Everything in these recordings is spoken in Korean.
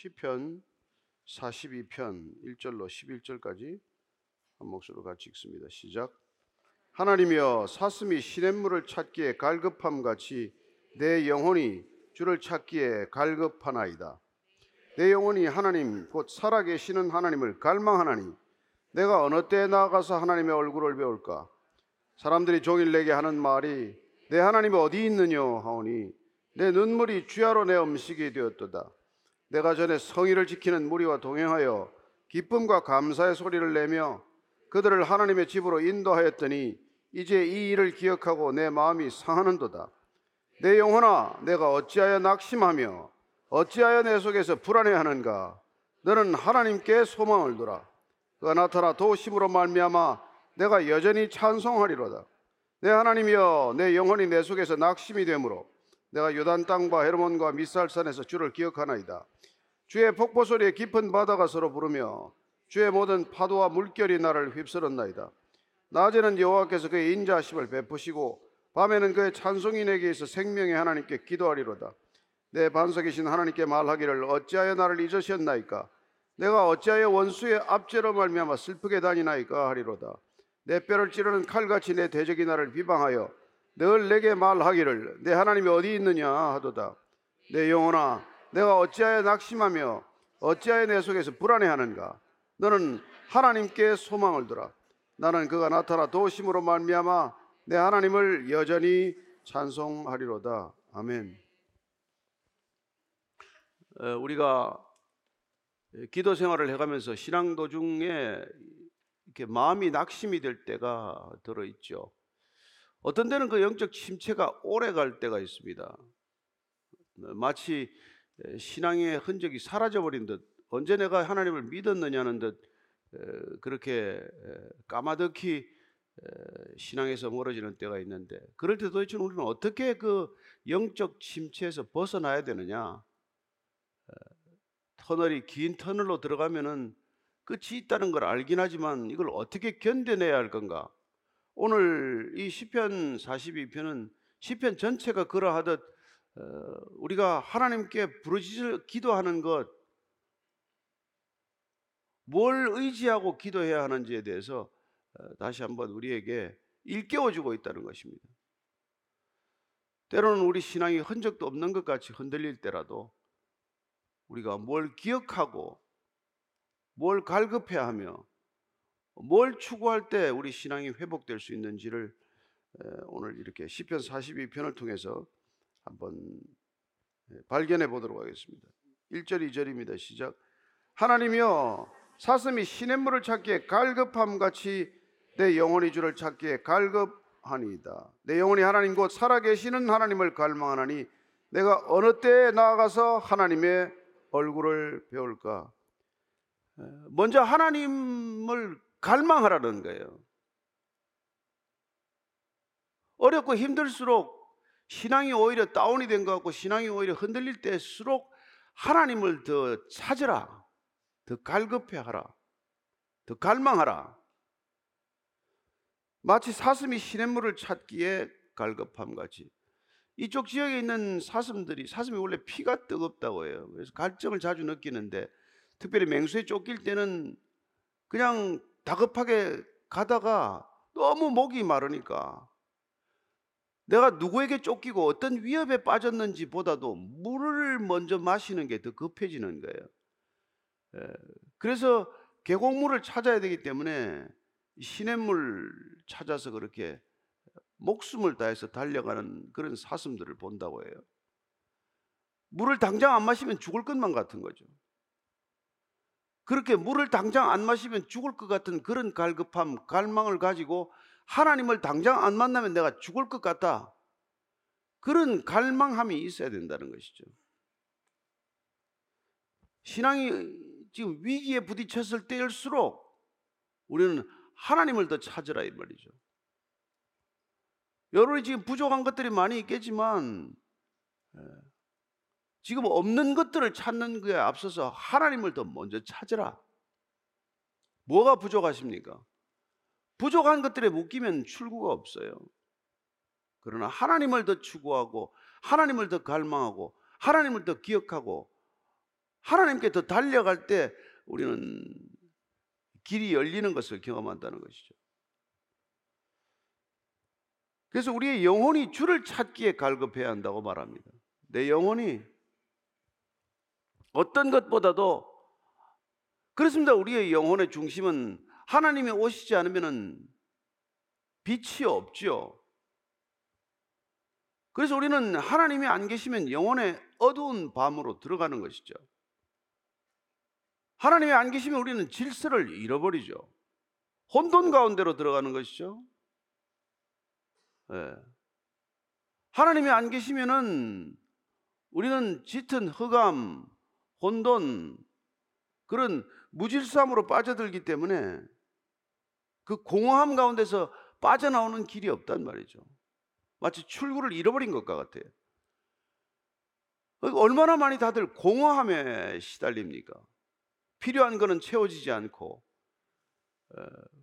시편 42편 1절로 11절까지 한 목소리로 같이 읽습니다. 시작. 하나님이여 사슴이 시냇물을 찾기에 갈급함 같이 내 영혼이 주를 찾기에 갈급하나이다. 내 영혼이 하나님 곧 살아계시는 하나님을 갈망하나니 내가 어느 때에 나아가서 하나님의 얼굴을 배울까? 사람들이 종일 내게 하는 말이 내 하나님이 어디 있느냐 하오니 내 눈물이 주야로 내 음식이 되었도다. 내가 전에 성의를 지키는 무리와 동행하여 기쁨과 감사의 소리를 내며 그들을 하나님의 집으로 인도하였더니 이제 이 일을 기억하고 내 마음이 상하는도다. 내 영혼아, 내가 어찌하여 낙심하며 어찌하여 내 속에서 불안해하는가? 너는 하나님께 소망을 두라. 그가 나타나 도심으로 말미암아 내가 여전히 찬송하리로다. 내 하나님이여, 내 영혼이 내 속에서 낙심이 되므로 내가 요단 땅과 헤르몬과 미살산에서 주를 기억하나이다. 주의 폭포 소리에 깊은 바다가 서로 부르며 주의 모든 파도와 물결이 나를 휩쓸었나이다. 낮에는 여호와께서 그의 인자하심을 베푸시고 밤에는 그의 찬송이 내게 있어 생명의 하나님께 기도하리로다. 내 반석이신 하나님께 말하기를 어찌하여 나를 잊으셨나이까? 내가 어찌하여 원수의 압제로 말미암아 슬프게 다니나이까 하리로다. 내 뼈를 찌르는 칼같이 내 대적이 나를 비방하여 늘 내게 말하기를 내 하나님이 어디 있느냐 하도다. 내 영혼아, 내가 어찌하여 낙심하며 어찌하여 내 속에서 불안해하는가? 너는 하나님께 소망을 두라. 나는 그가 나타나 도심으로 말미암아 내 하나님을 여전히 찬송하리로다. 아멘. 어, 우리가 기도 생활을 해가면서 신앙 도중에 이렇게 마음이 낙심이 될 때가 들어 있죠. 어떤 때는 그 영적 침체가 오래 갈 때가 있습니다. 마치 신앙의 흔적이 사라져 버린 듯 언제 내가 하나님을 믿었느냐는 듯 그렇게 까마득히 신앙에서 멀어지는 때가 있는데 그럴 때 도대체 우리는 어떻게 그 영적 침체에서 벗어나야 되느냐? 터널이 긴 터널로 들어가면은 끝이 있다는 걸 알긴 하지만 이걸 어떻게 견뎌내야 할 건가? 오늘 이 시편 42편은 시편 전체가 그러하듯 우리가 하나님께 부르짖을 기도하는 것, 뭘 의지하고 기도해야 하는지에 대해서 다시 한번 우리에게 일깨워주고 있다는 것입니다. 때로는 우리 신앙이 흔적도 없는 것 같이 흔들릴 때라도 우리가 뭘 기억하고 뭘 갈급해야 하며 뭘 추구할 때 우리 신앙이 회복될 수 있는지를 오늘 이렇게 시편 42편을 통해서 한번 발견해 보도록 하겠습니다. 1절 2절입니다. 시작. 하나님이여 사슴이 시냇물을 찾기에 갈급함 같이 내 영혼이 주를 찾기에 갈급하니이다. 내 영혼이 하나님 곧 살아계시는 하나님을 갈망하나니 내가 어느 때에 나아가서 하나님의 얼굴을 배울까? 먼저 하나님을 갈망하라는 거예요. 어렵고 힘들수록 신앙이 오히려 다운이 된 것 같고 신앙이 오히려 흔들릴 때일수록 하나님을 더 찾으라. 더 갈급해 하라. 더 갈망하라. 마치 사슴이 시냇물을 찾기에 갈급함 같이. 이쪽 지역에 있는 사슴들이 사슴이 원래 피가 뜨겁다고 해요. 그래서 갈증을 자주 느끼는데 특별히 맹수에 쫓길 때는 그냥 다급하게 가다가 너무 목이 마르니까 내가 누구에게 쫓기고 어떤 위협에 빠졌는지 보다도 물을 먼저 마시는 게 더 급해지는 거예요. 그래서 계곡물을 찾아야 되기 때문에 시냇물 찾아서 그렇게 목숨을 다해서 달려가는 그런 사슴들을 본다고 해요. 물을 당장 안 마시면 죽을 것만 같은 거죠. 그렇게 물을 당장 안 마시면 죽을 것 같은 그런 갈급함, 갈망을 가지고 하나님을 당장 안 만나면 내가 죽을 것 같다. 그런 갈망함이 있어야 된다는 것이죠. 신앙이 지금 위기에 부딪혔을 때일수록 우리는 하나님을 더 찾으라 이 말이죠. 여러분이 지금 부족한 것들이 많이 있겠지만 예, 지금 없는 것들을 찾는 거에 앞서서 하나님을 더 먼저 찾으라. 뭐가 부족하십니까? 부족한 것들에 묶이면 출구가 없어요. 그러나 하나님을 더 추구하고 하나님을 더 갈망하고 하나님을 더 기억하고 하나님께 더 달려갈 때 우리는 길이 열리는 것을 경험한다는 것이죠. 그래서 우리의 영혼이 주를 찾기에 갈급해야 한다고 말합니다. 내 영혼이 어떤 것보다도 그렇습니다. 우리의 영혼의 중심은 하나님이 오시지 않으면 빛이 없죠. 그래서 우리는 하나님이 안 계시면 영혼의 어두운 밤으로 들어가는 것이죠. 하나님이 안 계시면 우리는 질서를 잃어버리죠. 혼돈 가운데로 들어가는 것이죠. 네. 하나님이 안 계시면은 우리는 짙은 흑암, 혼돈, 그런 무질서함으로 빠져들기 때문에 그 공허함 가운데서 빠져나오는 길이 없단 말이죠. 마치 출구를 잃어버린 것과 같아요. 얼마나 많이 다들 공허함에 시달립니까? 필요한 것은 채워지지 않고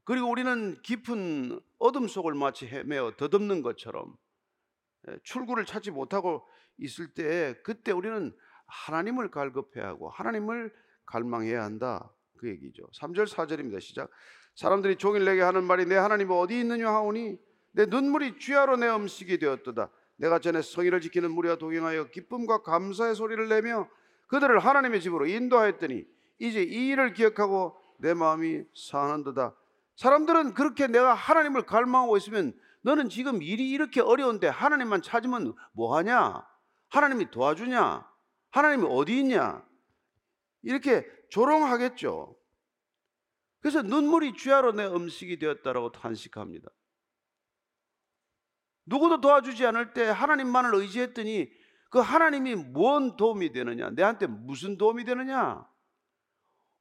그리고 우리는 깊은 어둠 속을 마치 헤매어 더듬는 것처럼 출구를 찾지 못하고 있을 때 그때 우리는 하나님을 갈급해야 하고 하나님을 갈망해야 한다 그 얘기죠. 3절 4절입니다. 시작. 사람들이 종일 내게 하는 말이 내 하나님 어디 있느냐 하오니 내 눈물이 쥐하로 내 음식이 되었도다. 내가 전에 성의를 지키는 무리와 동행하여 기쁨과 감사의 소리를 내며 그들을 하나님의 집으로 인도하였더니 이제 이 일을 기억하고 내 마음이 상한도다. 사람들은 그렇게 내가 하나님을 갈망하고 있으면 너는 지금 일이 이렇게 어려운데 하나님만 찾으면 뭐 하냐? 하나님이 도와주냐? 하나님이 어디 있냐? 이렇게 조롱하겠죠. 그래서 눈물이 쥐하로 내 음식이 되었다라고 탄식합니다. 누구도 도와주지 않을 때 하나님만을 의지했더니 그 하나님이 뭔 도움이 되느냐? 내한테 무슨 도움이 되느냐?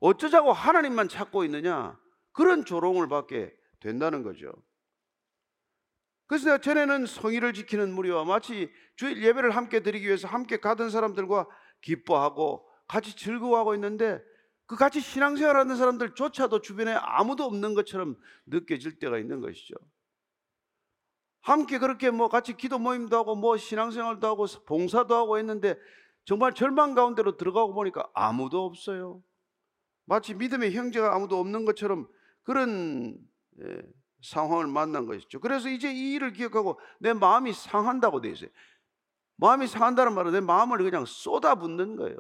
어쩌자고 하나님만 찾고 있느냐? 그런 조롱을 받게 된다는 거죠. 그래서 내가 전에는 성의를 지키는 무리와 마치 주일 예배를 함께 드리기 위해서 함께 가던 사람들과 기뻐하고 같이 즐거워하고 있는데 그 같이 신앙생활하는 사람들조차도 주변에 아무도 없는 것처럼 느껴질 때가 있는 것이죠. 함께 그렇게 뭐 같이 기도 모임도 하고 뭐 신앙생활도 하고 봉사도 하고 했는데 정말 절망 가운데로 들어가고 보니까 아무도 없어요. 마치 믿음의 형제가 아무도 없는 것처럼 그런 예, 상황을 만난 것이죠. 그래서 이제 이 일을 기억하고 내 마음이 상한다고 돼 있어요. 마음이 상한다는 말은 내 마음을 그냥 쏟아붓는 거예요.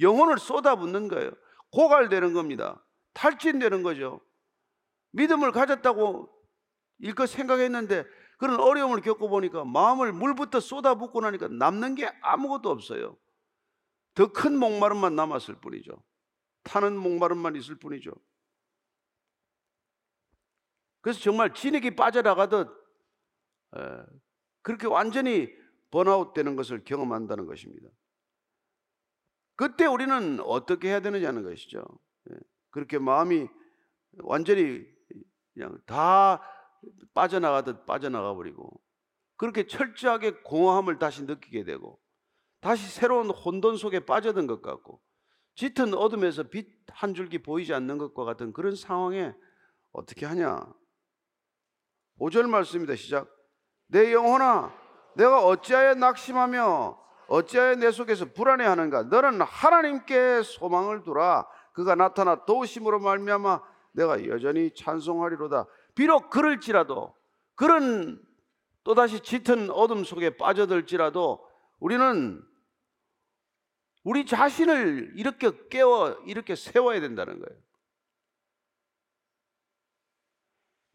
영혼을 쏟아붓는 거예요. 고갈되는 겁니다. 탈진되는 거죠. 믿음을 가졌다고 일껏 생각했는데 그런 어려움을 겪어보니까 마음을 물부터 쏟아붓고 나니까 남는 게 아무것도 없어요. 더 큰 목마름만 남았을 뿐이죠. 타는 목마름만 있을 뿐이죠. 그래서 정말 진액이 빠져나가듯 그렇게 완전히 번아웃 되는 것을 경험한다는 것입니다. 그때 우리는 어떻게 해야 되느냐는 것이죠. 예. 그렇게 마음이 완전히 그냥 다 빠져나가듯 빠져나가 버리고 그렇게 철저하게 공허함을 다시 느끼게 되고 다시 새로운 혼돈 속에 빠져든 것 같고 짙은 어둠에서 빛 한 줄기 보이지 않는 것과 같은 그런 상황에 어떻게 하냐? 5절 말씀입니다. 시작. 내 영혼아, 내가 어찌하여 낙심하며 어찌하여 내 속에서 불안해하는가? 너는 하나님께 소망을 두라. 그가 나타나 도우심으로 말미암아 내가 여전히 찬송하리로다. 비록 그럴지라도 그런 또다시 짙은 어둠 속에 빠져들지라도 우리는 우리 자신을 이렇게 깨워 이렇게 세워야 된다는 거예요.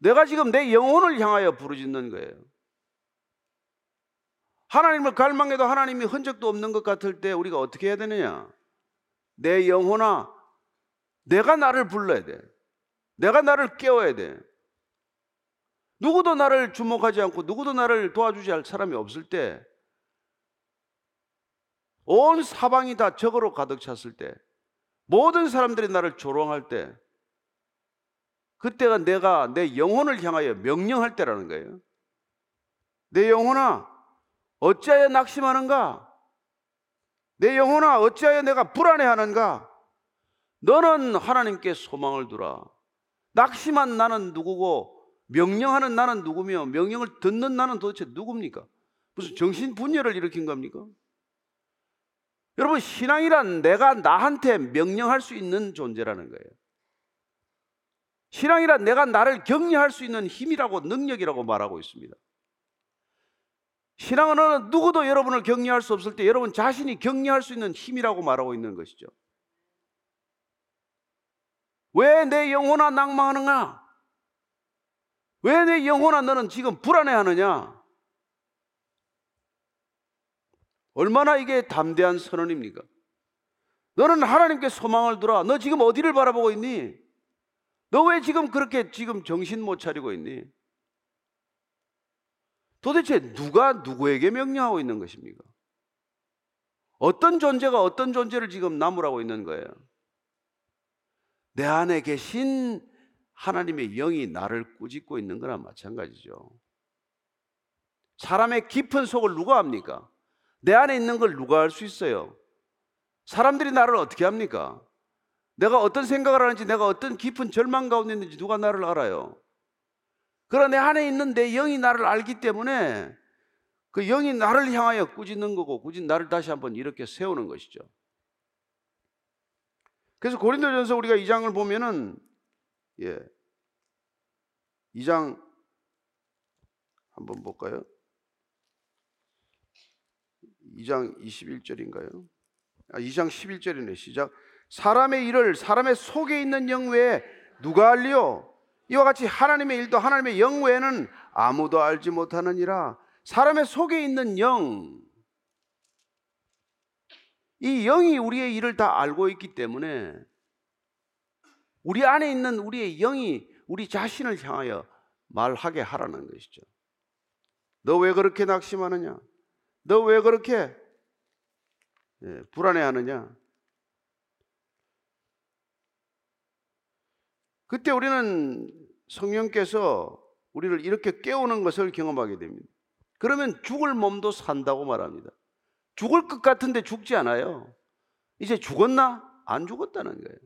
내가 지금 내 영혼을 향하여 부르짖는 거예요. 하나님을 갈망해도 하나님이 흔적도 없는 것 같을 때 우리가 어떻게 해야 되느냐? 내 영혼아, 내가 나를 불러야 돼. 내가 나를 깨워야 돼. 누구도 나를 주목하지 않고 누구도 나를 도와주지 않을 사람이 없을 때, 온 사방이 다 적으로 가득 찼을 때, 모든 사람들이 나를 조롱할 때, 그때가 내가 내 영혼을 향하여 명령할 때라는 거예요. 내 영혼아, 어찌하여 낙심하는가? 내 영혼아 어찌하여 내가 불안해하는가? 너는 하나님께 소망을 두라. 낙심한 나는 누구고 명령하는 나는 누구며 명령을 듣는 나는 도대체 누굽니까? 무슨 정신 분열을 일으킨 겁니까? 여러분 신앙이란 내가 나한테 명령할 수 있는 존재라는 거예요. 신앙이란 내가 나를 격려할 수 있는 힘이라고 능력이라고 말하고 있습니다. 신앙은 어느 누구도 여러분을 격려할 수 없을 때 여러분 자신이 격려할 수 있는 힘이라고 말하고 있는 것이죠. 왜 내 영혼아 낭망하는가? 왜 내 영혼아 너는 지금 불안해하느냐? 얼마나 이게 담대한 선언입니까? 너는 하나님께 소망을 두라. 너 지금 어디를 바라보고 있니? 너 왜 지금 그렇게 지금 정신 못 차리고 있니? 도대체 누가 누구에게 명령하고 있는 것입니까? 어떤 존재가 어떤 존재를 지금 나무라고 있는 거예요? 내 안에 계신 하나님의 영이 나를 꾸짖고 있는 거나 마찬가지죠. 사람의 깊은 속을 누가 압니까? 내 안에 있는 걸 누가 알 수 있어요? 사람들이 나를 어떻게 합니까? 내가 어떤 생각을 하는지, 내가 어떤 깊은 절망 가운데 있는지 누가 나를 알아요? 그러나 내 안에 있는 내 영이 나를 알기 때문에 그 영이 나를 향하여 꾸짖는 거고, 꾸짖 나를 다시 한번 이렇게 세우는 것이죠. 그래서 고린도전서 우리가 2장을 보면은 예. 2장 한번 볼까요? 2장 21절인가요? 아, 2장 11절이네. 시작. 사람의 일을 사람의 속에 있는 영 외에 누가 알리요? 이와 같이 하나님의 일도 하나님의 영 외에는 아무도 알지 못하느니라. 사람의 속에 있는 영, 이 영이 우리의 일을 다 알고 있기 때문에 우리 안에 있는 우리의 영이 우리 자신을 향하여 말하게 하라는 것이죠. 너 왜 그렇게 낙심하느냐? 너 왜 그렇게 예, 불안해하느냐? 그때 우리는 성령께서 우리를 이렇게 깨우는 것을 경험하게 됩니다. 그러면 죽을 몸도 산다고 말합니다. 죽을 것 같은데 죽지 않아요. 이제 죽었나? 안 죽었다는 거예요.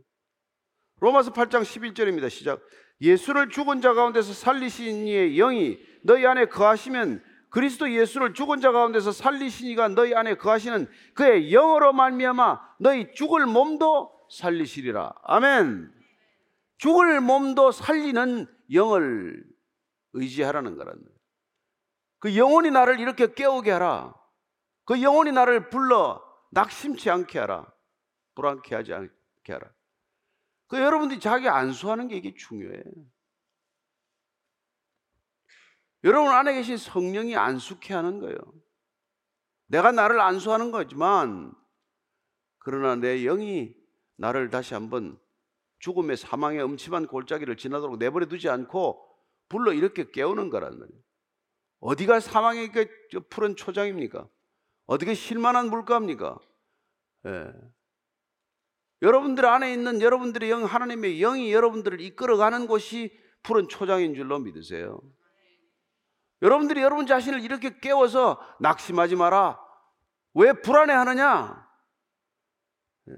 로마서 8장 11절입니다. 시작. 예수를 죽은 자 가운데서 살리신 이의 영이 너희 안에 거하시면 그리스도 예수를 죽은 자 가운데서 살리신 이가 너희 안에 거하시는 그의 영으로 말미암아 너희 죽을 몸도 살리시리라. 아멘. 죽을 몸도 살리는 영을 의지하라는 거예요. 그 영혼이 나를 이렇게 깨우게 하라. 그 영혼이 나를 불러 낙심치 않게 하라. 불안케 하지 않게 하라. 그 여러분들이 자기 안수하는 게 이게 중요해요. 여러분 안에 계신 성령이 안수케 하는 거예요. 내가 나를 안수하는 거지만 그러나 내 영이 나를 다시 한번 죽음의 사망의 음침한 골짜기를 지나도록 내버려 두지 않고 불러 이렇게 깨우는 거란 말이에요. 어디가 사망의 그 푸른 초장입니까? 어떻게 실만한 물가입니까? 예. 여러분들 안에 있는 여러분들의 영, 하나님의 영이 여러분들을 이끌어가는 곳이 푸른 초장인 줄로 믿으세요. 여러분들이 여러분 자신을 이렇게 깨워서 낙심하지 마라. 왜 불안해 하느냐? 예.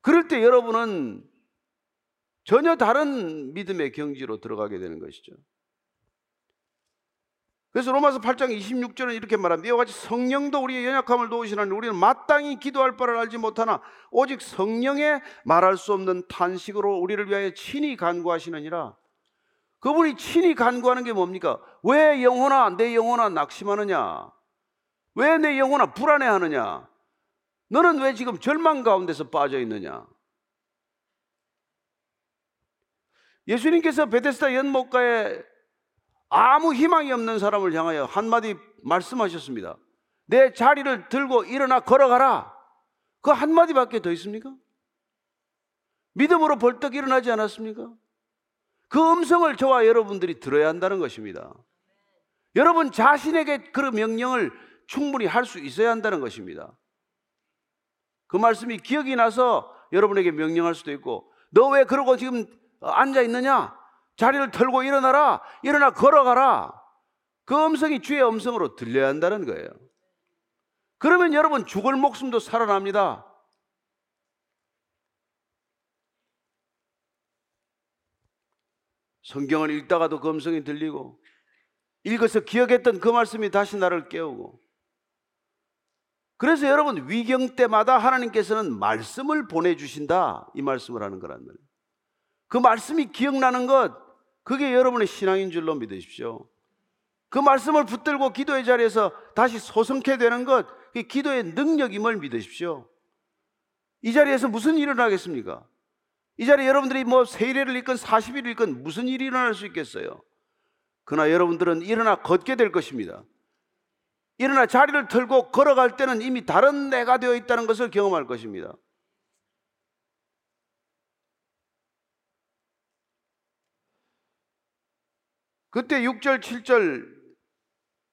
그럴 때 여러분은 전혀 다른 믿음의 경지로 들어가게 되는 것이죠. 그래서 로마서 8장 26절은 이렇게 말합니다. 이와 같이 성령도 우리의 연약함을 도우시나니 우리는 마땅히 기도할 바를 알지 못하나 오직 성령의 말할 수 없는 탄식으로 우리를 위하여 친히 간구하시느니라. 그분이 친히 간구하는 게 뭡니까? 왜 영혼아 내 영혼아 낙심하느냐? 왜 내 영혼아 불안해하느냐? 너는 왜 지금 절망 가운데서 빠져 있느냐? 예수님께서 베데스다 연못가에 아무 희망이 없는 사람을 향하여 한마디 말씀하셨습니다. 내 자리를 들고 일어나 걸어가라. 그 한마디밖에 더 있습니까? 믿음으로 벌떡 일어나지 않았습니까? 그 음성을 저와 여러분들이 들어야 한다는 것입니다. 여러분 자신에게 그 명령을 충분히 할 수 있어야 한다는 것입니다. 그 말씀이 기억이 나서 여러분에게 명령할 수도 있고, 너 왜 그러고 지금 앉아 있느냐? 자리를 털고 일어나라. 일어나 걸어가라. 그 음성이 주의 음성으로 들려야 한다는 거예요. 그러면 여러분 죽을 목숨도 살아납니다. 성경을 읽다가도 그 음성이 들리고 읽어서 기억했던 그 말씀이 다시 나를 깨우고 그래서 여러분 위경 때마다 하나님께서는 말씀을 보내주신다 이 말씀을 하는 거란 말이에요. 그 말씀이 기억나는 것 그게 여러분의 신앙인 줄로 믿으십시오. 그 말씀을 붙들고 기도의 자리에서 다시 소성케 되는 것 그게 기도의 능력임을 믿으십시오. 이 자리에서 무슨 일이 일어나겠습니까? 이 자리에 여러분들이 뭐 세일회를 읽건 40일을 읽건 무슨 일이 일어날 수 있겠어요? 그러나 여러분들은 일어나 걷게 될 것입니다. 일어나 자리를 털고 걸어갈 때는 이미 다른 내가 되어 있다는 것을 경험할 것입니다. 그때 6절, 7절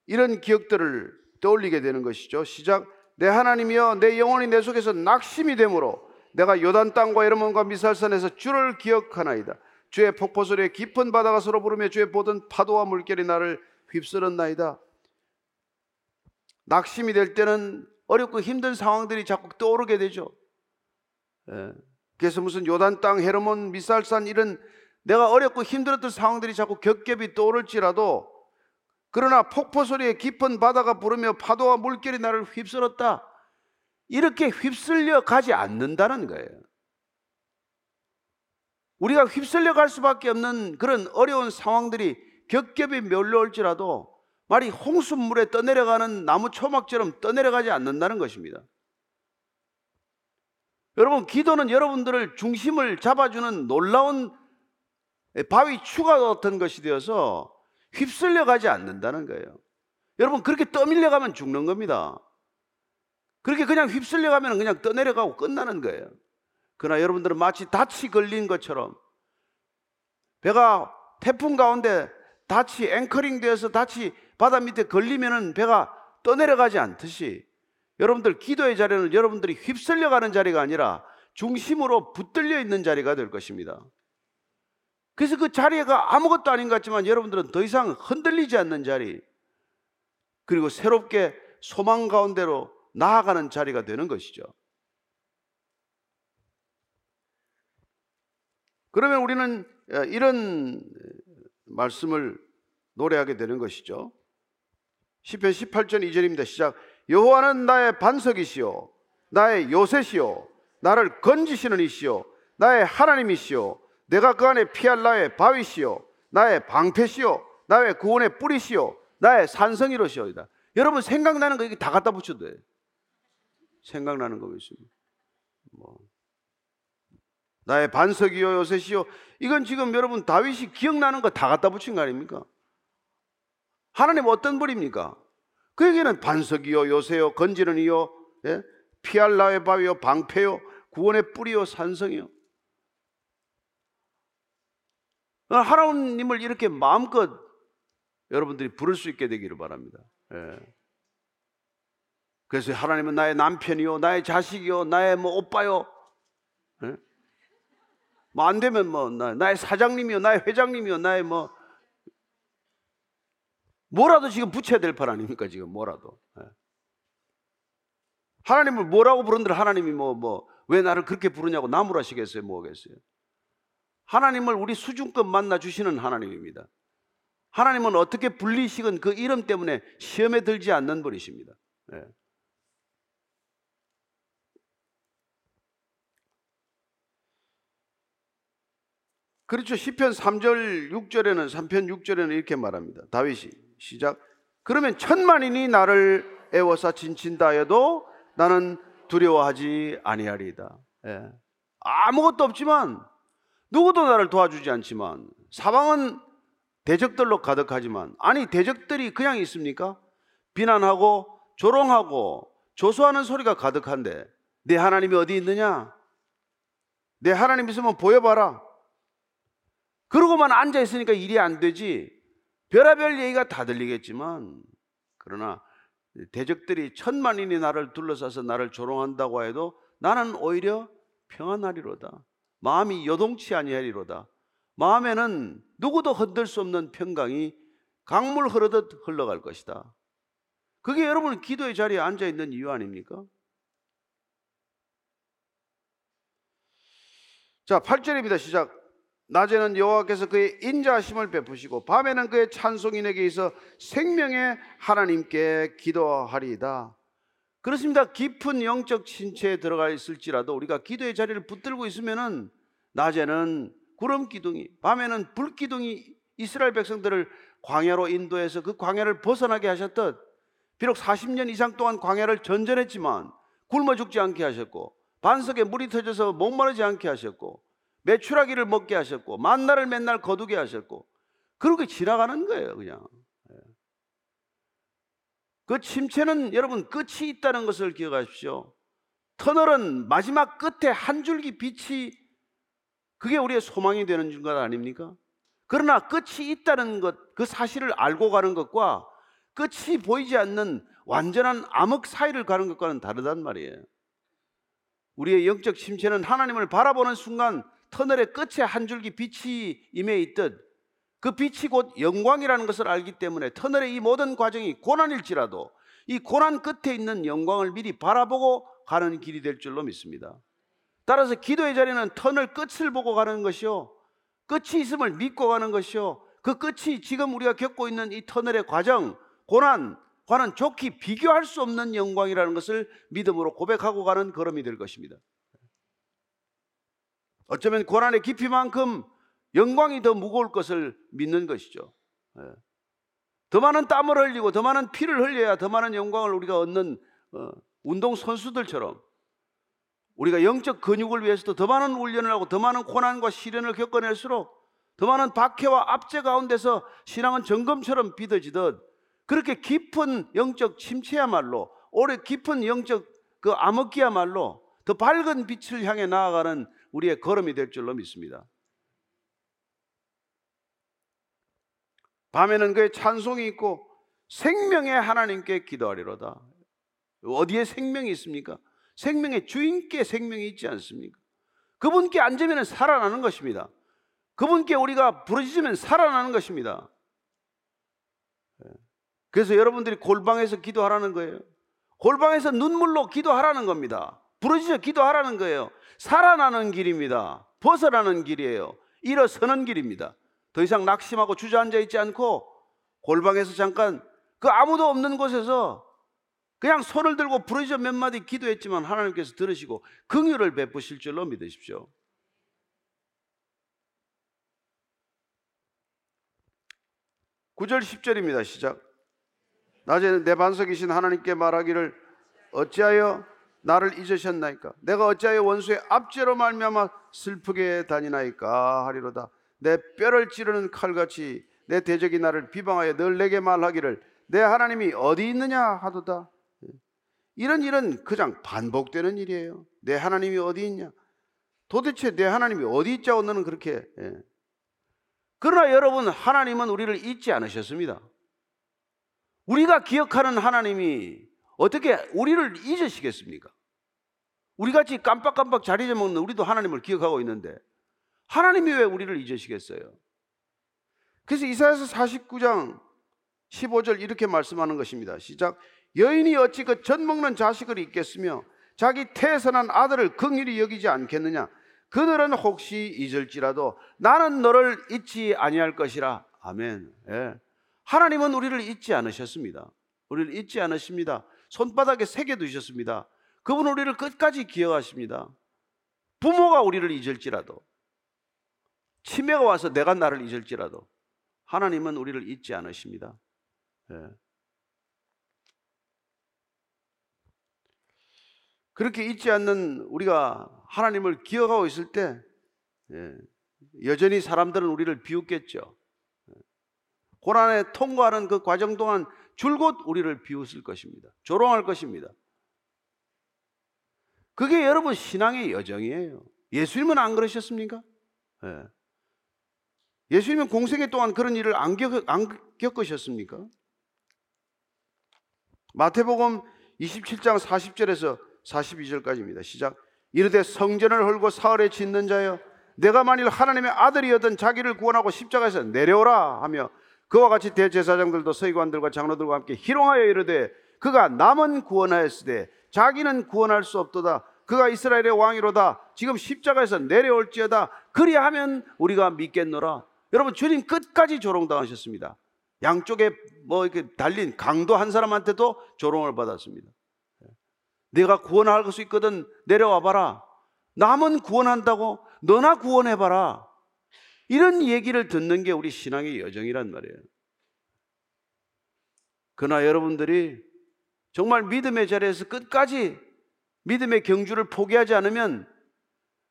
이런 기억들을 떠올리게 되는 것이죠. 시작. 내 하나님이여 내 영혼이 내 속에서 낙심이 되므로 내가 요단 땅과 에르몬과 미살산에서 주를 기억하나이다. 주의 폭포 소리에 깊은 바다가 서로 부르며 주의 보던 파도와 물결이 나를 휩쓸었나이다. 낙심이 될 때는 어렵고 힘든 상황들이 자꾸 떠오르게 되죠. 예. 그래서 무슨 요단 땅, 헤르몬, 미살산 이런 내가 어렵고 힘들었던 상황들이 자꾸 겹겹이 떠오를지라도 그러나 폭포 소리에 깊은 바다가 부르며 파도와 물결이 나를 휩쓸었다. 이렇게 휩쓸려 가지 않는다는 거예요. 우리가 휩쓸려 갈 수밖에 없는 그런 어려운 상황들이 겹겹이 몰려올지라도 말이 홍수물에 떠내려가는 나무 초막처럼 떠내려가지 않는다는 것입니다. 여러분, 기도는 여러분들을 중심을 잡아주는 놀라운 바위 추가 같은 것이 되어서 휩쓸려 가지 않는다는 거예요. 여러분, 그렇게 떠밀려 가면 죽는 겁니다. 그렇게 그냥 휩쓸려 가면 그냥 떠내려가고 끝나는 거예요. 그러나 여러분들은 마치 닻이 걸린 것처럼 배가 태풍 가운데 닻이 앵커링 되어서 닻이 바다 밑에 걸리면은 배가 떠내려가지 않듯이 여러분들 기도의 자리는 여러분들이 휩쓸려 가는 자리가 아니라 중심으로 붙들려 있는 자리가 될 것입니다. 그래서 그 자리가 아무것도 아닌 것 같지만 여러분들은 더 이상 흔들리지 않는 자리 그리고 새롭게 소망 가운데로 나아가는 자리가 되는 것이죠. 그러면 우리는 어, 이런 말씀을 노래하게 되는 것이죠. 시편 18편 2절입니다. 시작. 여호와는 나의 반석이시요 나의 요새시요 나를 건지시는 이시요 나의 하나님이시요 내가 그 안에 피할 나의 바위시요 나의 방패시요 나의 구원의 뿌리시요 나의 산성이로시오이다. 여러분 생각나는 거 이게 다 갖다 붙여도 돼. 생각나는 거 있습니다. 뭐 나의 반석이요 요새시요 이건 지금 여러분 다윗이 기억나는 거 다 갖다 붙인 거 아닙니까? 하나님 어떤 분입니까? 그에게는 반석이요 요새요 건지는 이요 예? 피할 나의 바위요 방패요 구원의 뿌리요 산성이요 하나님을 이렇게 마음껏 여러분들이 부를 수 있게 되기를 바랍니다. 예. 그래서 하나님은 나의 남편이요, 나의 자식이요, 나의 뭐 오빠요. 예? 뭐안 되면 뭐 나, 나의 사장님이요, 나의 회장님이요, 나의 뭐 뭐라도 지금 붙여야 될 판 아닙니까 지금 뭐라도. 예. 하나님을 뭐라고 부른들 하나님이 뭐 뭐 왜 나를 그렇게 부르냐고 나무라시겠어요, 뭐겠어요? 하나님을 우리 수준급 만나 주시는 하나님입니다. 하나님은 어떻게 불리시건 그 이름 때문에 시험에 들지 않는 분이십니다. 예. 그렇죠. 시편 3절 6절에는 3편 6절에는 이렇게 말합니다. 다윗이 시작. 그러면 천만인이 나를 애워싸 진친다 해도 나는 두려워하지 아니하리이다. 예. 아무것도 없지만 누구도 나를 도와주지 않지만 사방은 대적들로 가득하지만 아니 대적들이 그냥 있습니까? 비난하고 조롱하고 조소하는 소리가 가득한데 내 하나님이 어디 있느냐? 내 하나님 있으면 보여봐라. 그러고만 앉아 있으니까 일이 안 되지. 별의별 얘기가 다 들리겠지만 그러나 대적들이 천만인이 나를 둘러싸서 나를 조롱한다고 해도 나는 오히려 평안하리로다. 마음이 요동치 아니하리로다. 마음에는 누구도 흔들 수 없는 평강이 강물 흐르듯 흘러갈 것이다. 그게 여러분 기도의 자리에 앉아 있는 이유 아닙니까? 자, 8절입니다. 시작. 낮에는 여호와께서 그의 인자하심을 베푸시고 밤에는 그의 찬송인에게 있어 생명의 하나님께 기도하리이다. 그렇습니다. 깊은 영적 침체에 들어가 있을지라도 우리가 기도의 자리를 붙들고 있으면은 낮에는 구름 기둥이, 밤에는 불 기둥이 이스라엘 백성들을 광야로 인도해서 그 광야를 벗어나게 하셨듯 비록 40년 이상 동안 광야를 전전했지만 굶어 죽지 않게 하셨고 반석에 물이 터져서 목마르지 않게 하셨고 메추라기를 먹게 하셨고 만나를 맨날 거두게 하셨고 그렇게 지나가는 거예요, 그냥. 예. 그 침체는 여러분 끝이 있다는 것을 기억하십시오. 터널은 마지막 끝에 한 줄기 빛이 그게 우리의 소망이 되는 것 아닙니까? 그러나 끝이 있다는 것, 그 사실을 알고 가는 것과 끝이 보이지 않는 완전한 암흑 사이를 가는 것과는 다르단 말이에요. 우리의 영적 침체는 하나님을 바라보는 순간 터널의 끝에 한 줄기 빛이 임해 있듯 그 빛이 곧 영광이라는 것을 알기 때문에 터널의 이 모든 과정이 고난일지라도 이 고난 끝에 있는 영광을 미리 바라보고 가는 길이 될 줄로 믿습니다. 따라서 기도의 자리는 터널 끝을 보고 가는 것이요. 끝이 있음을 믿고 가는 것이요. 그 끝이 지금 우리가 겪고 있는 이 터널의 과정, 고난, 과는 좋게 비교할 수 없는 영광이라는 것을 믿음으로 고백하고 가는 걸음이 될 것입니다. 어쩌면 고난의 깊이만큼 영광이 더 무거울 것을 믿는 것이죠. 예. 더 많은 땀을 흘리고 더 많은 피를 흘려야 더 많은 영광을 우리가 얻는 어, 운동 선수들처럼 우리가 영적 근육을 위해서도 더 많은 훈련을 하고 더 많은 고난과 시련을 겪어낼수록 더 많은 박해와 압제 가운데서 신앙은 점검처럼 빚어지듯 그렇게 깊은 영적 침체야말로 오래 깊은 영적 그 암흑기야말로 더 밝은 빛을 향해 나아가는 우리의 걸음이 될 줄로 믿습니다. 밤에는 그의 찬송이 있고 생명의 하나님께 기도하리로다. 어디에 생명이 있습니까? 생명의 주인께 생명이 있지 않습니까? 그분께 앉으면 살아나는 것입니다. 그분께 우리가 부르짖으면 살아나는 것입니다. 예. 그래서 여러분들이 골방에서 기도하라는 거예요. 골방에서 눈물로 기도하라는 겁니다. 부르짖어 기도하라는 거예요. 살아나는 길입니다. 벗어나는 길이에요. 일어서는 길입니다. 더 이상 낙심하고 주저앉아 있지 않고 골방에서 잠깐 그 아무도 없는 곳에서 그냥 손을 들고 부르짖어 몇 마디 기도했지만 하나님께서 들으시고 긍휼을 베푸실 줄로 믿으십시오. 구절 10절입니다. 시작. 낮에는 내 반석이신 하나님께 말하기를 어찌하여 나를 잊으셨나이까? 내가 어찌하여 원수의 압제로 말미암아 슬프게 다니나이까 하리로다. 내 뼈를 찌르는 칼같이 내 대적이 나를 비방하여 늘 내게 말하기를 내 하나님이 어디 있느냐 하도다. 이런 일은 그냥 반복되는 일이에요. 내 하나님이 어디 있냐? 도대체 내 하나님이 어디 있자고 너는 그렇게 예. 그러나 여러분 하나님은 우리를 잊지 않으셨습니다. 우리가 기억하는 하나님이 어떻게 우리를 잊으시겠습니까? 우리 같이 깜빡깜빡 자리 잊어먹는 우리도 하나님을 기억하고 있는데 하나님이 왜 우리를 잊으시겠어요? 그래서 이사야서 49장 15절 이렇게 말씀하는 것입니다. 시작. 여인이 어찌 그 젖 먹는 자식을 잊겠으며 자기 태선한 아들을 긍휼히 여기지 않겠느냐? 그들은 혹시 잊을지라도 나는 너를 잊지 아니할 것이라. 아멘. 예. 하나님은 우리를 잊지 않으셨습니다. 우리를 잊지 않으십니다. 손바닥에 새겨 두셨습니다. 그분 우리를 끝까지 기억하십니다. 부모가 우리를 잊을지라도 치매가 와서 내가 나를 잊을지라도 하나님은 우리를 잊지 않으십니다. 예. 그렇게 잊지 않는 우리가 하나님을 기억하고 있을 때 예, 여전히 사람들은 우리를 비웃겠죠. 예. 고난에 통과하는 그 과정 동안 줄곧 우리를 비웃을 것입니다. 조롱할 것입니다. 그게 여러분 신앙의 여정이에요. 예수님은 안 그러셨습니까? 예. 예수님은 공생애 동안 그런 일을 안, 겪, 안 겪으셨습니까? 마태복음 27장 40절에서 42절까지입니다. 시작. 이르되 성전을 헐고 사흘에 짓는 자여 내가 만일 하나님의 아들이었던 자기를 구원하고 십자가에서 내려오라 하며 그와 같이 대제사장들도 서기관들과 장로들과 함께 희롱하여 이르되 그가 남은 구원하였으되 자기는 구원할 수 없도다 그가 이스라엘의 왕이로다 지금 십자가에서 내려올지어다 그리하면 우리가 믿겠노라 여러분 주님 끝까지 조롱당하셨습니다 양쪽에 뭐 이렇게 달린 강도 한 사람한테도 조롱을 받았습니다 내가 구원할 수 있거든 내려와 봐라. 남은 구원한다고 너나 구원해 봐라. 이런 얘기를 듣는 게 우리 신앙의 여정이란 말이에요. 그러나 여러분들이 정말 믿음의 자리에서 끝까지 믿음의 경주를 포기하지 않으면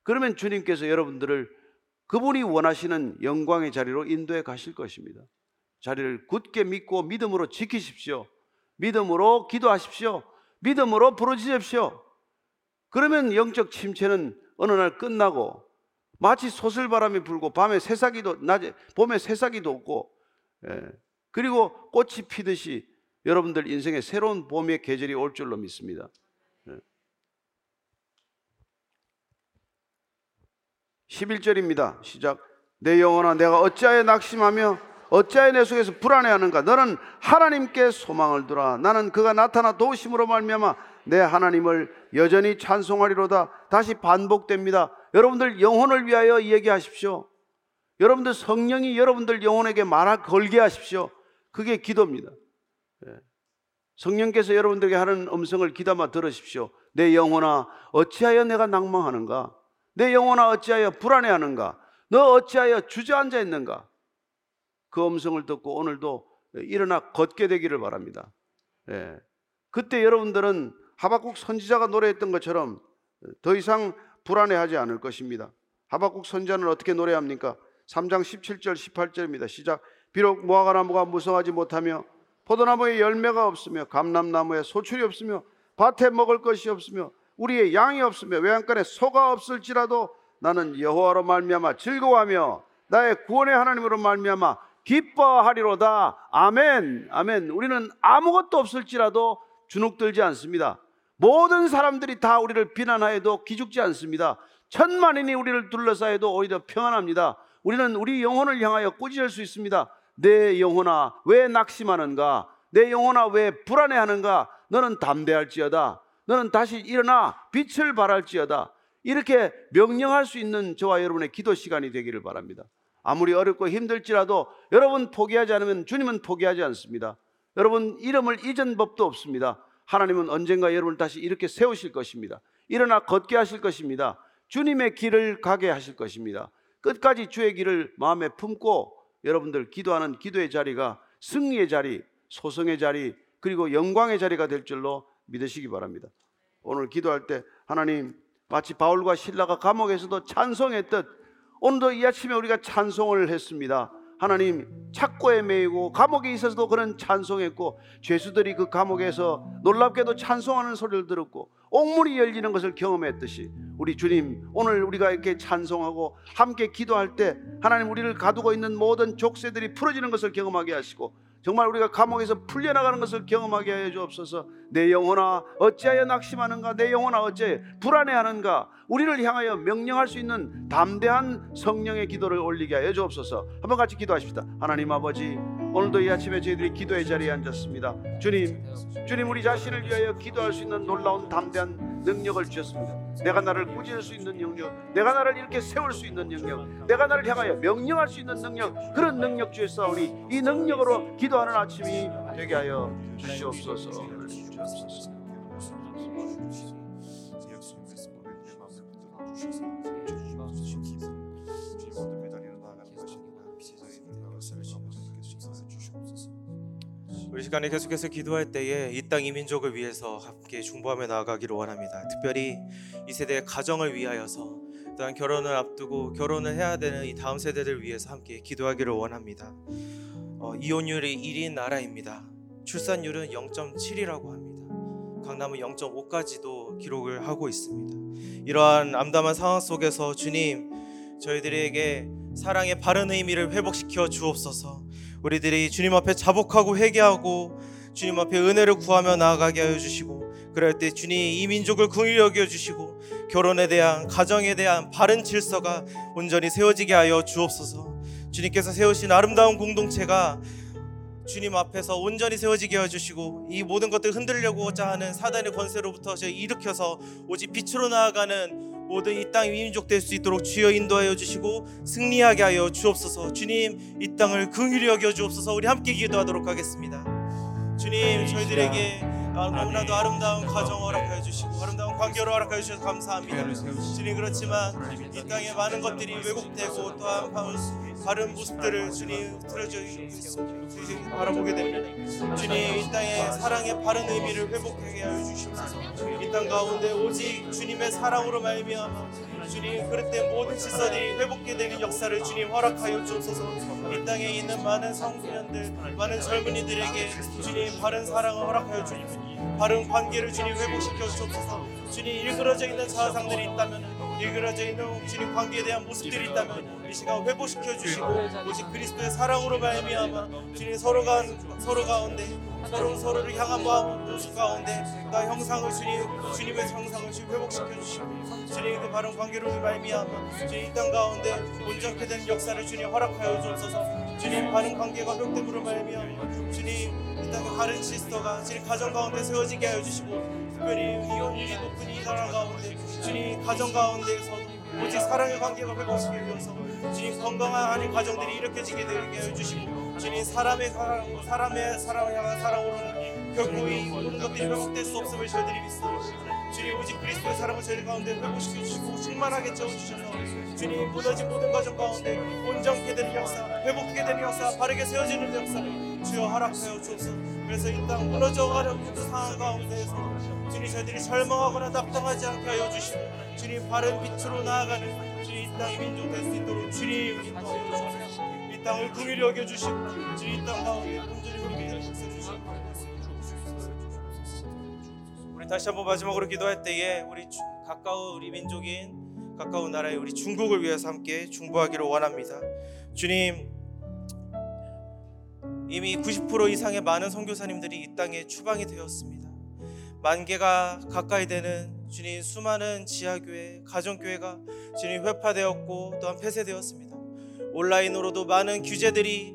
그러면 주님께서 여러분들을 그분이 원하시는 영광의 자리로 인도해 가실 것입니다. 자리를 굳게 믿고 믿음으로 지키십시오. 믿음으로 기도하십시오. 믿음으로 부르짖으십시오. 그러면 영적 침체는 어느 날 끝나고 마치 소슬바람이 불고 밤에 새싹이도 낮에 봄에 새싹이도 없고 예. 그리고 꽃이 피듯이 여러분들 인생에 새로운 봄의 계절이 올 줄로 믿습니다. 11절입니다. 시작. 내 영혼아 내가 어찌하여 낙심하며 어찌하여 내 속에서 불안해하는가? 너는 하나님께 소망을 두라. 나는 그가 나타나 도우심으로 말미암아 내 하나님을 여전히 찬송하리로다. 다시 반복됩니다. 여러분들 영혼을 위하여 얘기하십시오. 여러분들 성령이 여러분들 영혼에게 말을 걸게 하십시오. 그게 기도입니다. 예. 성령께서 여러분들에게 하는 음성을 귀담아 들으십시오. 내 영혼아 어찌하여 내가 낭망하는가 내 영혼아 어찌하여 불안해하는가 너 어찌하여 주저앉아 있는가 그 음성을 듣고 오늘도 일어나 걷게 되기를 바랍니다. 예. 그때 여러분들은 하박국 선지자가 노래했던 것처럼 더 이상 불안해하지 않을 것입니다. 하박국 선지자는 어떻게 노래합니까? 3장 17절 18절입니다. 시작. 비록 무화과 나무가 무성하지 못하며 포도나무에 열매가 없으며 감람나무에 소출이 없으며 밭에 먹을 것이 없으며 우리의 양이 없으며 외양간에 소가 없을지라도 나는 여호와로 말미암아 즐거워하며 나의 구원의 하나님으로 말미암아 기뻐하리로다. 아멘. 아멘. 우리는 아무것도 없을지라도 주눅들지 않습니다. 모든 사람들이 다 우리를 비난하여도 기죽지 않습니다. 천만인이 우리를 둘러싸여도 오히려 평안합니다. 우리는 우리 영혼을 향하여 꾸짖을 수 있습니다. 내 영혼아 왜 낙심하는가? 내 영혼아 왜 불안해하는가? 너는 담대할지어다. 너는 다시 일어나 빛을 발할지어다. 이렇게 명령할 수 있는 저와 여러분의 기도 시간이 되기를 바랍니다. 아무리 어렵고 힘들지라도 여러분 포기하지 않으면 주님은 포기하지 않습니다. 여러분 이름을 잊은 법도 없습니다. 하나님은 언젠가 여러분을 다시 이렇게 세우실 것입니다. 일어나 걷게 하실 것입니다. 주님의 길을 가게 하실 것입니다. 끝까지 주의 길을 마음에 품고 여러분들 기도하는 기도의 자리가 승리의 자리, 소성의 자리, 그리고 영광의 자리가 될 줄로 믿으시기 바랍니다. 오늘 기도할 때 하나님 마치 바울과 신라가 감옥에서도 찬송했듯 오늘도 이 아침에 우리가 찬송을 했습니다. 하나님 착고에 매이고 감옥에 있어서도 그런 찬송했고 죄수들이 그 감옥에서 놀랍게도 찬송하는 소리를 들었고 옥문이 열리는 것을 경험했듯이 우리 주님 오늘 우리가 이렇게 찬송하고 함께 기도할 때 하나님 우리를 가두고 있는 모든 족쇄들이 풀어지는 것을 경험하게 하시고 정말 우리가 감옥에서 풀려나가는 것을 경험하게 하여 주옵소서. 내 영혼아 어찌하여 낙심하는가? 내 영혼아 어찌하여 불안해하는가? 우리를 향하여 명령할 수 있는 담대한 성령의 기도를 올리게 하여 주옵소서. 한번 같이 기도하십시다. 하나님 아버지 오늘도 이 아침에 저희들이 기도의 자리에 앉았습니다. 주님 주님 우리 자신을 위하여 기도할 수 있는 놀라운 담대한 능력을 주셨습니다 내가 나를 꾸짖을 수 있는 능력 내가 나를 이렇게 세울 수 있는 능력 내가 나를 향하여 명령할 수 있는 능력 그런 능력 주였사오니 이 능력으로 기도하는 아침이 되게 하여 주시옵소서. 주시옵소서 우리 시간에 계속해서 기도할 때에 이 땅 이민족을 위해서 함께 중보하며 나아가기를 원합니다. 특별히 이 세대의 가정을 위하여서 또한 결혼을 앞두고 결혼을 해야 되는 이 다음 세대들 위해서 함께 기도하기를 원합니다. 어, 이혼율이 1위인 나라입니다. 출산율은 0.7이라고 합니다. 강남은 0.5까지도 기록을 하고 있습니다. 이러한 암담한 상황 속에서 주님 저희들에게 사랑의 바른 의미를 회복시켜 주옵소서. 우리들이 주님 앞에 자복하고 회개하고 주님 앞에 은혜를 구하며 나아가게 하여 주시고 그럴 때 주님 이 민족을 긍휼히 여겨 주시고 결혼에 대한 가정에 대한 바른 질서가 온전히 세워지게 하여 주옵소서. 주님께서 세우신 아름다운 공동체가 주님 앞에서 온전히 세워지게 하여 주시고 이 모든 것들 흔들려고자 하는 사단의 권세로부터 일으켜서 오직 빛으로 나아가는 모든 이땅 민족 될 수 있도록 주여 인도하여 주시고 승리하게 하여 주옵소서. 주님 이 땅을 긍휼히 여겨 주옵소서. 우리 함께 기도하도록 하겠습니다. 주님 저희들에게 너무나도 아름다운 가정 허락하여 주시고 아름다운 관계로 허락하여 주셔서 감사합니다. 주님 그렇지만 이 땅에 많은 것들이 왜곡되고 또한 바른 모습들을 주님 틀어져 주님 바라보게 됩니다. 주님 이 땅에 사랑의 바른 의미를 회복하게 하여 주시옵소서. 이 땅 가운데 오직 주님의 사랑으로 말미암아 주님 그릇된 모든 질서들이 회복게 되는 역사를 주님 허락하여 주옵소서. 이 땅에 있는 많은 성도년들, 많은 젊은이들에게 주님 바른 사랑을 허락하여 주님, 바른 관계를 주님 회복시켜 주옵소서. 주님 일그러져 있는 자아상들이 있다면 일그러져 있는 주님 관계에 대한 모습들이 있다면 이 시간 회복시켜 주시고 오직 그리스도의 사랑으로 말미암아 주님 서로가 서로 가운데 서로 서로를 향한 마음 가운데 나 형상을 주님 주님의 형상을 주님 회복시켜 주시고 주님 그 바른 관계로 말미암아 주님 이 땅 가운데 온전케 되는 역사를 주님 허락하여 주옵소서. 주님 바른 관계가 회복됨으로 말미암아 주님 이 땅에 바른 시스터가 주님 가정 가운데 세워지게 하여 주시고 특별히 이혼율이 높은 이 나라 가운데 주님 가정 가운데에서도 오직 사랑의 관계가 회복시키기 위해서 주님 건강한 한인 가정들이 일으켜지게 되게 해주시고 주님 사람의 사랑, 사람의 사랑을 향한 사랑으로는 결코 이 모든 것들이 회복될 수 없음을 저희들이 믿습니다 주님 오직 그리스도의 사랑을 저희 가운데 회복시켜 주시고 충만하게 채워주셔서 주님 무너진 모든 가정 가운데 온전케 되는 역사 회복하게 되는 역사 바르게 세워지는 역사를 주여 허락하여 주옵소서. 그래서 이 땅 무너져가는 모든 상황 가운데에서 주님 저희들이 절망하거나 낙담하지 않게 하여 주시고 주님 바른 빛으로 나아가는 주님 이 땅의 민족 될 수 있도록 주님 인도하여 주옵소서 이 땅을 긍휼히 여겨주시고 주님 이 땅 가운데 온전히 우리에게 주시옵소서 우리 다시 한번 마지막으로 기도할 때에 우리 주- 가까운 우리 민족인 가까운 나라의 우리 중국을 위해서 함께 중보하기를 원합니다 주님 이미 90% 이상의 많은 선교사님들이 이 땅에 추방이 되었습니다. 만 개가 가까이 되는 주님 수많은 지하교회, 가정교회가 주님 회파되었고 또한 폐쇄되었습니다. 온라인으로도 많은 규제들이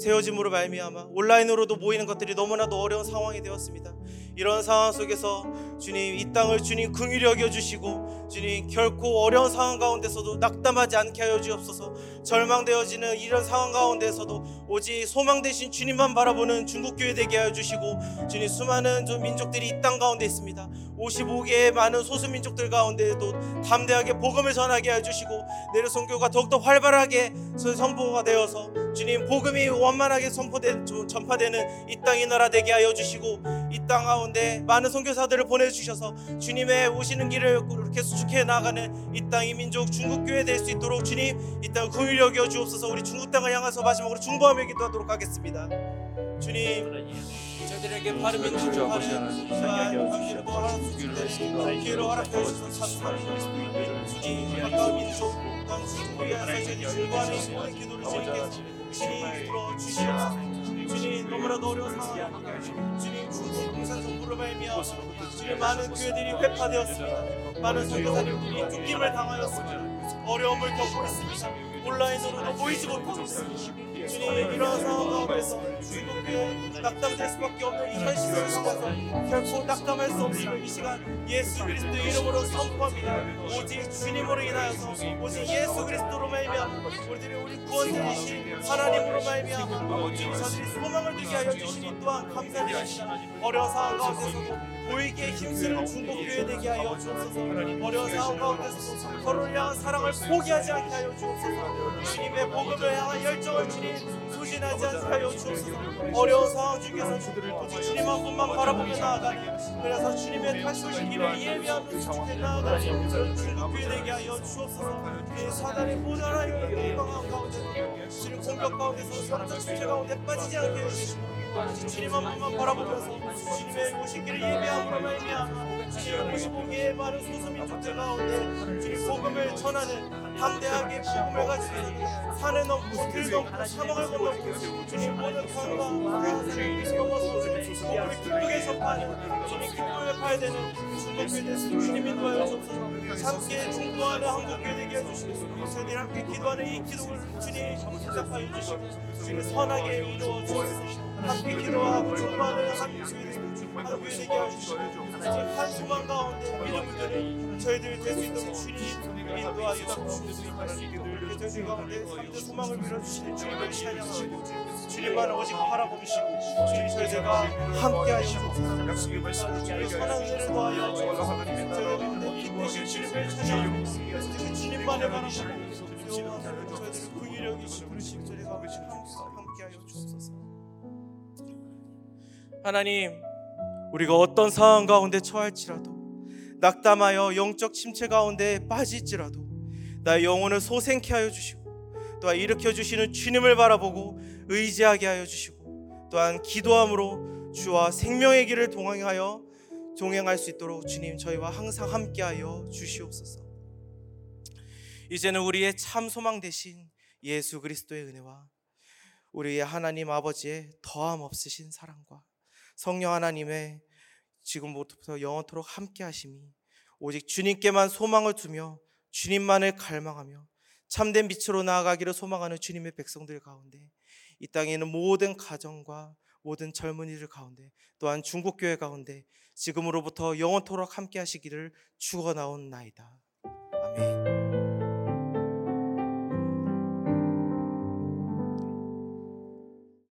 세워짐으로 말미암아 온라인으로도 모이는 것들이 너무나도 어려운 상황이 되었습니다. 이런 상황 속에서 주님 이 땅을 주님 긍휼히 여겨 주시고 주님 결코 어려운 상황 가운데서도 낙담하지 않게 하여 주옵소서. 절망되어지는 이런 상황 가운데서도 오직 소망 대신 주님만 바라보는 중국 교회 되게 하여 주시고 주님 수많은 좀 민족들이 이 땅 가운데 있습니다. 55개의 많은 소수 민족들 가운데에도 담대하게 복음을 전하게 하여 주시고 내려 선교가 더욱더 활발하게 선포가 되어서 주님 복음이 원만하게 선포된 전파되는 이땅이 나라 되게 하여 주시고 이 땅 가운데 많은 선교사들을 보내 주셔서 주님의 오시는 길을 이렇게 수축해 나가는 이 땅이 민족 중국 교회 될 수 있도록 주님 이 땅을 긍휼히 여겨 주옵소서. 우리 중국 땅을 향해서 마지막으로 중보하며 기도하도록 하겠습니다. 주님 저희들에게 바른 민족을 바른 귀한 관계로 하나씩 기회로 허락해 주셔서 감사합니다. 주님 가까운 민족 또한 중국을 위하여 저희들이 중보하는 모든 기도를 주님께서 주님 들어 주시옵소서. 주님 너무나도 어려운 상황 주님 중국 공산 정부로 말미암아 주님 많은 교회들이 회파되었습니다. 많은 선교사님들이 쫓김을 당하였습니다. 어려움을 겪고 있습니다. 온라인으로도 모이지 못하고 있습니다. 주님 상황 가운데서 중국교회 낙담될 수밖에 없는 이 현실을 속아서 결코 낙담할 수 없음을 이 시간 예수 그리스도 이름으로 선포합니다. 오직 주님으로 인하여서 오직 예수 그리스도로 말미암아 우리들이 우리 구원자이신 하나님으로 말미암아 주님 저들이 소망을 두게 하여 주시니 또한 감사드립니다. 어려운 상황 가운데서도 보이기에 힘쓰는 중국교회 되게 하여 주옵소서. 어려운 상황 가운데서도 서로를 향한 사랑을 포기하지 않게 하여 주옵소서. 주님의 복음을 향한 열정을 주님 소진하지 않게 하여 주옵소서. 어려운 상황 중에서 오직 주님 한 분만 바라보며 나아가는 그래서 주님의 다시 오실 길을 예비하며 주께 나아가는 그런 중국교회 되게 하여 주옵소서. 이 사단의 모자라는 건강한 가운데 주님 공격 가운데서 성적 축제 가운데 빠지지 않게 해주시고 주님 한 분만 바라보면서 주님의 오시기를 예배함으로 말미암아 주님 55개의 많은 소수민 족들 가운데 주님 복음을 전하는 담대하게 복음을 가지고 산을 넘고 길 넘고 사망을 건너고 주님 모든 강과 하늘을 넘어서 복음을 기쁘게 전파하는 주님 기쁨을 봐야 되는 중국교회 되신 주님 인도하여 주옵소서. 함께 중보하는 한국교회 되게 해주시고 저희들이 함께 기도하는 이 기도를 주님 응답하여 주시고 주님 선하게 이루어 주옵소서 함께 기도하고 중보하는 한 교회 되게 하시고 한 소망 가운데 믿음들이 저희들 될수 있도록 주님 인도하여 주시옵소서. 저희 가운데 삶의 소망을 밀어주시는 주님을 찬양하고 주님만 오직 바라보시고 주님 저희들과 함께 하시고 주님의 선한 은혜를 더하여 저희 가운데 빛내신 주님을 찬양하고 주님만을 바라보고 저희들을 긍휼히 여기시고 저희가 함께하여 주옵소서 하나님 우리가 어떤 상황 가운데 처할지라도 낙담하여 영적 침체 가운데 빠질지라도 나의 영혼을 소생케 하여 주시고 또한 일으켜 주시는 주님을 바라보고 의지하게 하여 주시고 또한 기도함으로 주와 생명의 길을 동행하여 동행할 수 있도록 주님 저희와 항상 함께하여 주시옵소서. 이제는 우리의 참 소망 되신 예수 그리스도의 은혜와 우리의 하나님 아버지의 더함 없으신 사랑과 성령 하나님의 지금부터 영원토록 함께 하심이 오직 주님께만 소망을 두며 주님만을 갈망하며 참된 빛으로 나아가기를 소망하는 주님의 백성들 가운데 이 땅에 있는 모든 가정과 모든 젊은이들 가운데 또한 중국 교회 가운데 지금으로부터 영원토록 함께 하시기를 축원하옵나이다. 아멘.